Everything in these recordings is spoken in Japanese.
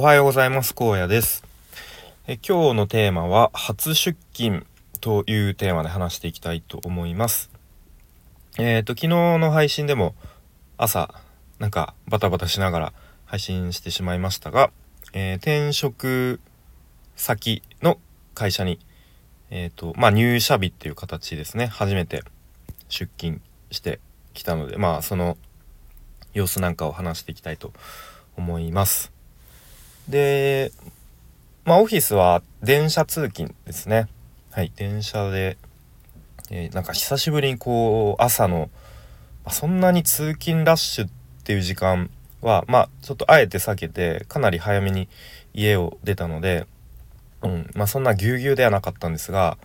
おはようございます。荒野です。え今日のテーマは初出勤というテーマで話していきたいと思います。えっ、ー、と昨日の配信でも朝なんかバタバタしながら配信してしまいましたが、えー、転職先の会社にえっ、ー、とまあ入社日っていう形ですね。初めて出勤してきたので、まあその様子なんかを話していきたいと思います。で、まあ、オフィスは電車通勤ですね。はい、電車で、えー、なんか久しぶりにこう、朝の、まあ、そんなに通勤ラッシュっていう時間は、まあ、ちょっとあえて避けて、かなり早めに家を出たので、うん、まあ、そんなぎゅうぎゅうではなかったんですが、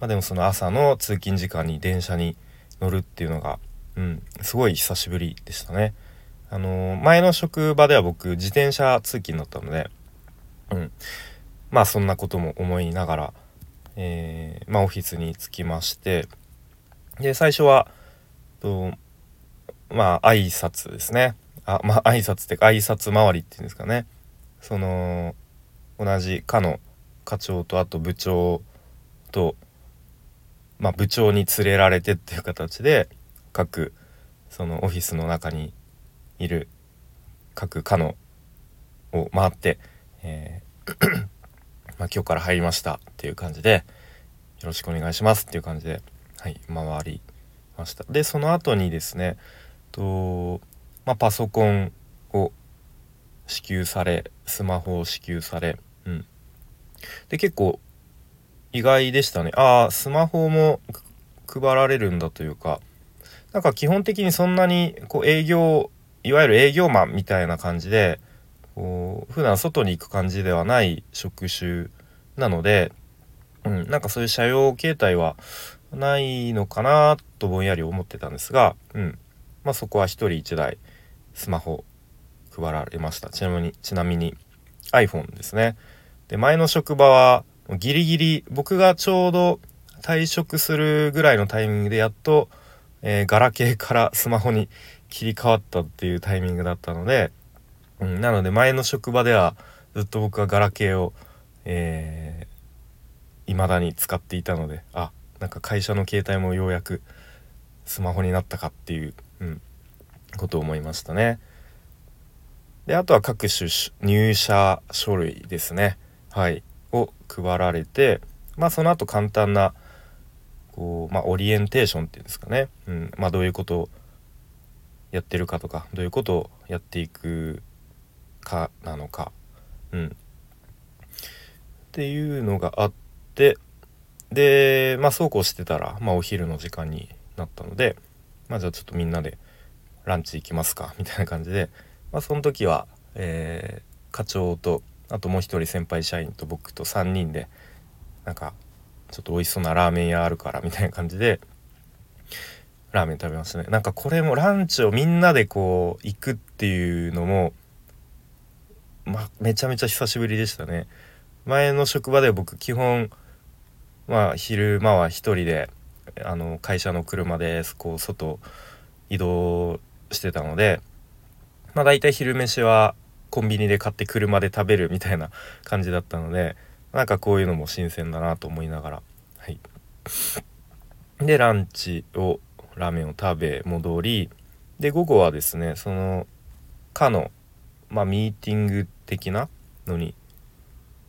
まあ、でもその朝の通勤時間に電車に乗るっていうのが、うん、すごい久しぶりでしたね。あの前の職場では僕自転車通勤だったので、うん、まあそんなことも思いながら、えー、まあオフィスに着きましてで最初はとまあ挨拶ですね。あまあ挨拶ってか挨拶回りっていうんですかね。その同じ課の課長とあと部長とまあ部長に連れられてっていう形で各そのオフィスの中にいる各課のを回って、えー まあ、今日から入りましたっていう感じでよろしくお願いしますっていう感じで、はい、回りました。でその後にですねと、まあ、パソコンを支給されスマホを支給され、うん、で結構意外でしたね。ああスマホも配られるんだというかなんか基本的にそんなにこう営業いわゆる営業マンみたいな感じでこう普段外に行く感じではない職種なので、うん、なんかそういう車用形態はないのかなとぼんやり思ってたんですが、うん。まあ、そこは1人1台スマホ配られました。ちなみにちなみに iPhone ですね。で前の職場はギリギリ僕がちょうど退職するぐらいのタイミングでやっと、えー、ガラケーからスマホに切り替わったっていうタイミングだったので、うん、なので前の職場ではずっと僕はガラケーをえー、未だに使っていたのであなんか会社の携帯もようやくスマホになったかっていう、うん、ことを思いましたね。であとは各種入社書類ですね。はい。を配られてまあその後簡単なこう、まあ、オリエンテーションっていうんですかね、うんまあ、どういうことをやってるかとかどういうことをやっていくかなのか、うん、っていうのがあってでまあそうこうしてたら、まあ、お昼の時間になったのでまあじゃあちょっとみんなでランチ行きますかみたいな感じで、まあ、その時は、えー、課長とあともう一人先輩社員と僕と3人でなんかちょっと美味しそうなラーメン屋あるからみたいな感じでラーメン食べましたね。なんかこれもランチをみんなでこう行くっていうのもまめちゃめちゃ久しぶりでしたね。前の職場では僕基本まあ昼間は一人であの会社の車でこう外移動してたのでまあ大体昼飯はコンビニで買って車で食べるみたいな感じだったのでなんかこういうのも新鮮だなと思いながら。はい。でランチをラーメンを食べ戻りで午後はですねそのかの、まあ、ミーティング的なのに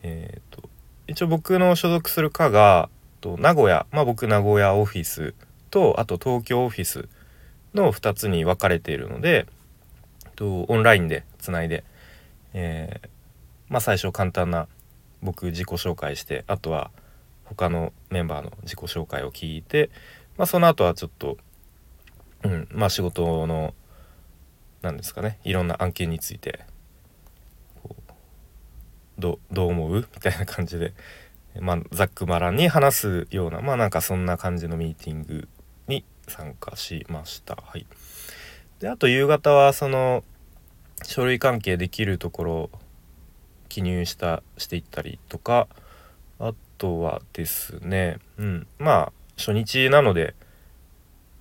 えっ、ー、と一応僕の所属する課がと名古屋まあ僕名古屋オフィスとあと東京オフィスの2つに分かれているのでとオンラインでつないで、えー、まあ最初簡単な僕自己紹介してあとは他のメンバーの自己紹介を聞いて、まあ、その後はちょっとうん、まあ仕事の何ですかねいろんな案件についてどどう思う？みたいな感じで、まあ、ざっくばらんに話すようなまあなんかそんな感じのミーティングに参加しました。はい、であと夕方はその書類関係できるところ記入したしていったりとかあとはですねうんまあ初日なので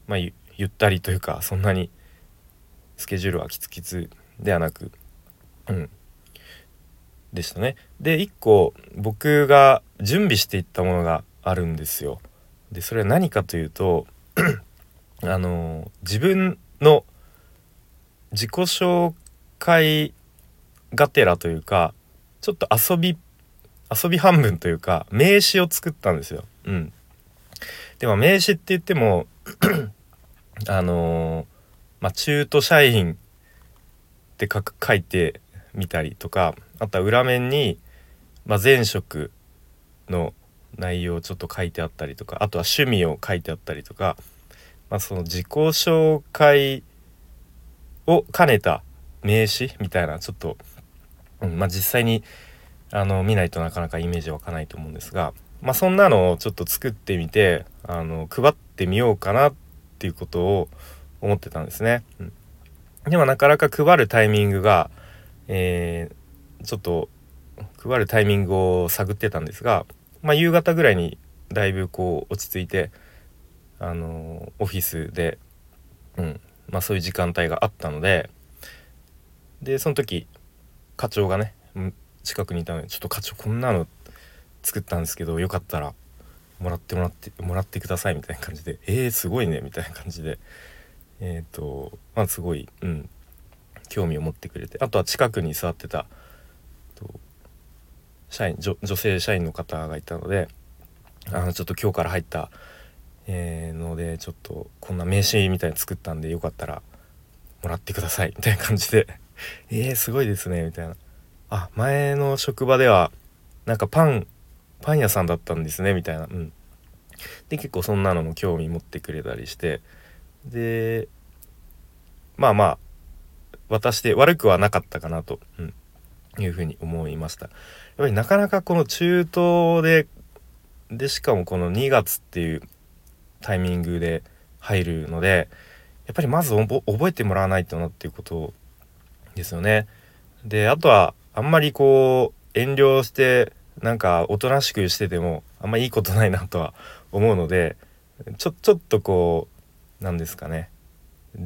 まあゆったりというかそんなにスケジュールはキツキツではなくうんでしたね。で1個僕が準備していったものがあるんですよ。でそれは何かというと あの自分の自己紹介がてらというかちょっと遊び遊び半分というか名詞を作ったんですよ。うん、でも名詞って言ってもあのー、まあ、中途社員って書書いてみたりとかあとは裏面に、まあ、前職の内容をちょっと書いてあったりとかあとは趣味を書いてあったりとか、まあ、その自己紹介を兼ねた名詞みたいなちょっと、うんまあ、実際にあの見ないとなかなかイメージ湧かないと思うんですが、まあ、そんなのをちょっと作ってみてあの配ってみようかなってっていうことを思ってたんですね。うん、でもなかなか配るタイミングが、えー、ちょっと配るタイミングを探ってたんですが、まあ、夕方ぐらいにだいぶこう落ち着いてあのオフィスで、うんまあ、そういう時間帯があったのででその時課長がね近くにいたので「ちょっと課長こんなの作ったんですけどよかったらもらってもらってもらってください」みたいな感じで「えー、すごいね」みたいな感じでえっ、ー、とまあすごい、うん、興味を持ってくれてあとは近くに座ってた社員女性社員の方がいたのであのちょっと今日から入った、えー、のでちょっとこんな名刺みたいに作ったんでよかったらもらってくださいみたいな感じで「えー、すごいですね」みたいな「あ前の職場ではなんかパンパン屋さんだったんですね」みたいな。うん。で結構そんなのも興味持ってくれたりして。でまあまあ渡して悪くはなかったかなと、うん、いうふうに思いました。やっぱりなかなかこの中東ででしかもこの2月っていうタイミングで入るのでやっぱりまず覚えてもらわないとなっていうことですよね。であとはあんまりこう遠慮してなんかおとなしくしててもあんまいいことないなとは思うのでちょちょっとこうなんですかね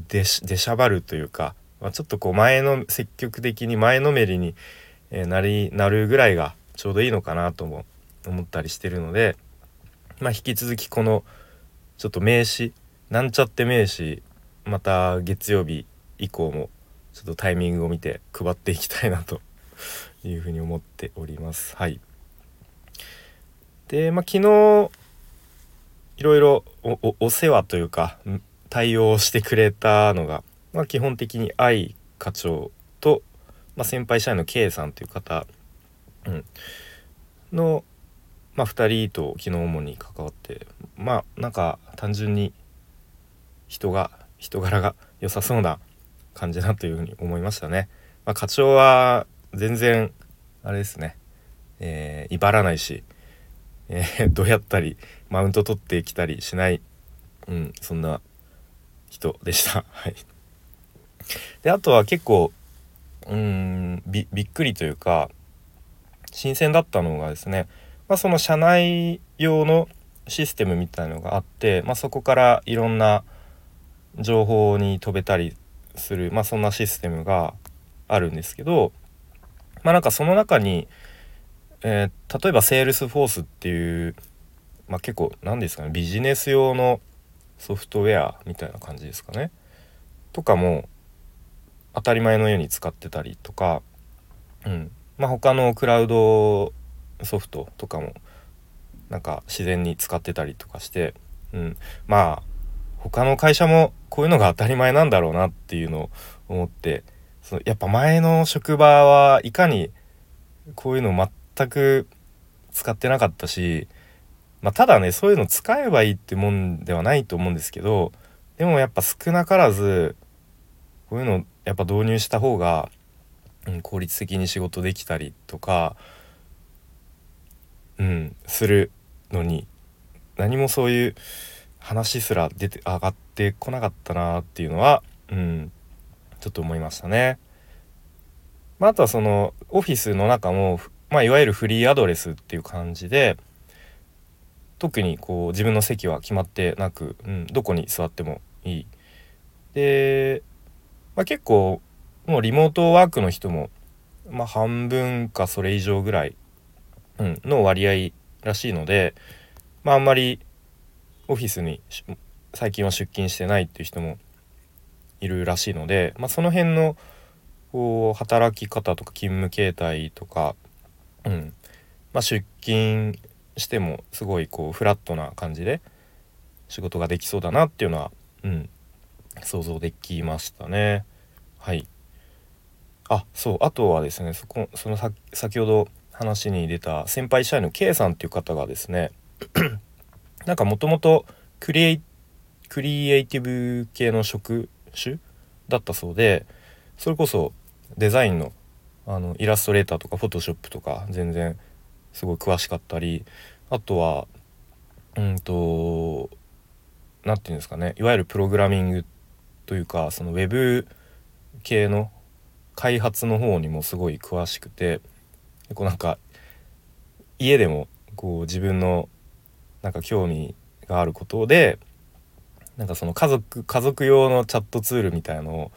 でしゃばるというか、まあ、ちょっとこう前の積極的に前のめりに、え、なりなるぐらいがちょうどいいのかなとも思ったりしてるので、まあ、引き続きこのちょっと名刺なんちゃって名刺また月曜日以降もちょっとタイミングを見て配っていきたいなというふうに思っております。はい、で、まあ、昨日いろいろお世話というか対応してくれたのが、まあ、基本的に愛課長と、まあ、先輩社員の K さんという方、うん、の、まあ、2人と昨日主に関わってまあなんか単純に人が人柄が良さそうな感じだというふうに思いましたね。まあ、課長は全然あれですね、えー、威張らないし、えー、どうやったりマウント取ってきたりしない、うん、そんな人でした。はい、であとは結構うんびっくりというか新鮮だったのがですね、まあ、その社内用のシステムみたいのがあって、まあ、そこからいろんな情報に飛べたりする、まあ、そんなシステムがあるんですけど、まあ、なんかその中に、えー、例えばセールスフォースっていう、まあ、結構何ですかねビジネス用のソフトウェアみたいな感じですかね。とかも当たり前のように使ってたりとか、うん。まあ、他のクラウドソフトとかもなんか自然に使ってたりとかして、うん、まあ他の会社もこういうのが当たり前なんだろうなっていうのを思って。そのやっぱ前の職場はいかにこういうのを全く使ってなかったし、まあ、ただねそういうの使えばいいってもんではないと思うんですけどでもやっぱ少なからずこういうのやっぱ導入した方が、うん、効率的に仕事できたりとか、うん、するのに何もそういう話すら出て上がってこなかったなっていうのは、うん、ちょっと思いましたね。まあ、あとはそのオフィスの中も、まあ、いわゆるフリーアドレスっていう感じで特にこう自分の席は決まってなく、うん、どこに座ってもいい。で、まあ、結構もうリモートワークの人もまあ、半分かそれ以上ぐらい、うん、の割合らしいので、まあ、あんまりオフィスに最近は出勤してないっていう人もいるらしいので、まあ、その辺のこう働き方とか勤務形態とか、うん。まあ、出勤してもすごいこうフラットな感じで仕事ができそうだなっていうのは、うん、想像できましたね。はい。あそう。あとはですねそこその先ほど話に出た先輩社員の K さんっていう方がですね なんかもともとクリエイティブ系の職種だったそうでそれこそデザインのあのイラストレーターとかフォトショップとか全然すごい詳しかったりあとはうんと何て言うんですかね。いわゆるプログラミングというかそのウェブ系の開発の方にもすごい詳しくて結構なんか家でもこう自分のなんか興味があることでなんかその家族家族用のチャットツールみたいのを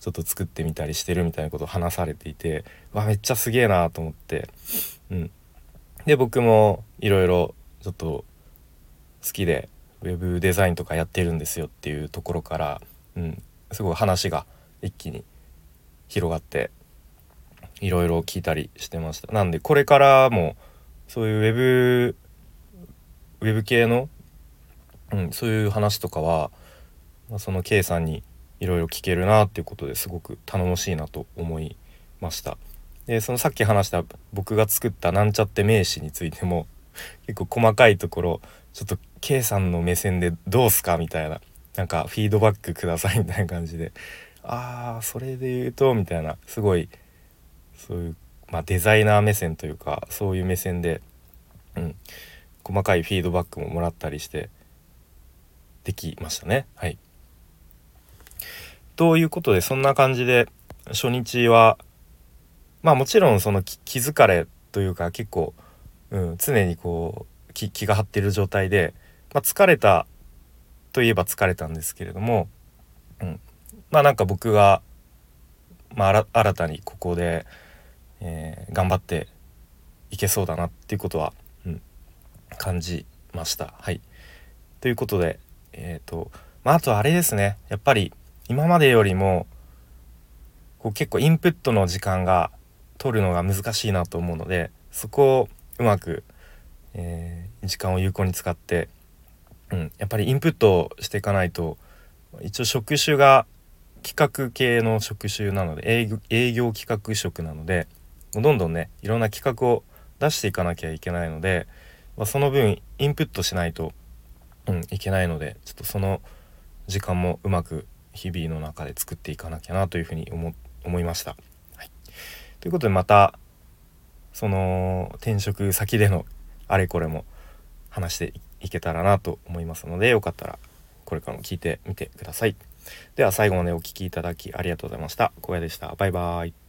ちょっと作ってみたりしてるみたいなことを話されていてわめっちゃすげえなと思って、うん、で僕もいろいろちょっと好きでウェブデザインとかやってるんですよっていうところから、うん、すごい話が一気に広がっていろいろ聞いたりしてました。なんでこれからもそういうウェブウェブ系の、うん、そういう話とかは、まあ、その K さんにいろいろ聞けるなっていうことですごく頼もしいなと思いましたでそのさっき話した僕が作ったなんちゃって名詞についても 結構細かいところちょっと K さんの目線でどうすかみたいななんかフィードバックくださいみたいな感じでああそれで言うとみたいなすごいそういう、まあ、デザイナー目線というかそういう目線で、うん、細かいフィードバックももらったりしてできましたね。はい、ということでそんな感じで初日はまあもちろんその気疲れというか結構、うん、常にこう気気が張っている状態で、まあ、疲れたといえば疲れたんですけれども、うん、まあなんか僕が、まあ、新たにここで、えー、頑張っていけそうだなっていうことは、うん、感じました。はい、ということで、えーとまあ、あとあれですねやっぱり今までよりもこう結構インプットの時間が取るのが難しいなと思うのでそこをうまく、えー、時間を有効に使って、うん、やっぱりインプットしていかないと一応職種が企画系の職種なので営業企画職なのでもうどんどんねいろんな企画を出していかなきゃいけないので、まあ、その分インプットしないと、うん、いけないのでちょっとその時間もうまく日々の中で作っていかなきゃなというふうに思思いました。はい、ということでまたその転職先でのあれこれも話していけたらなと思いますのでよかったらこれからも聞いてみてください。では最後までお聴きいただきありがとうございました。小屋でした。バイバーイ。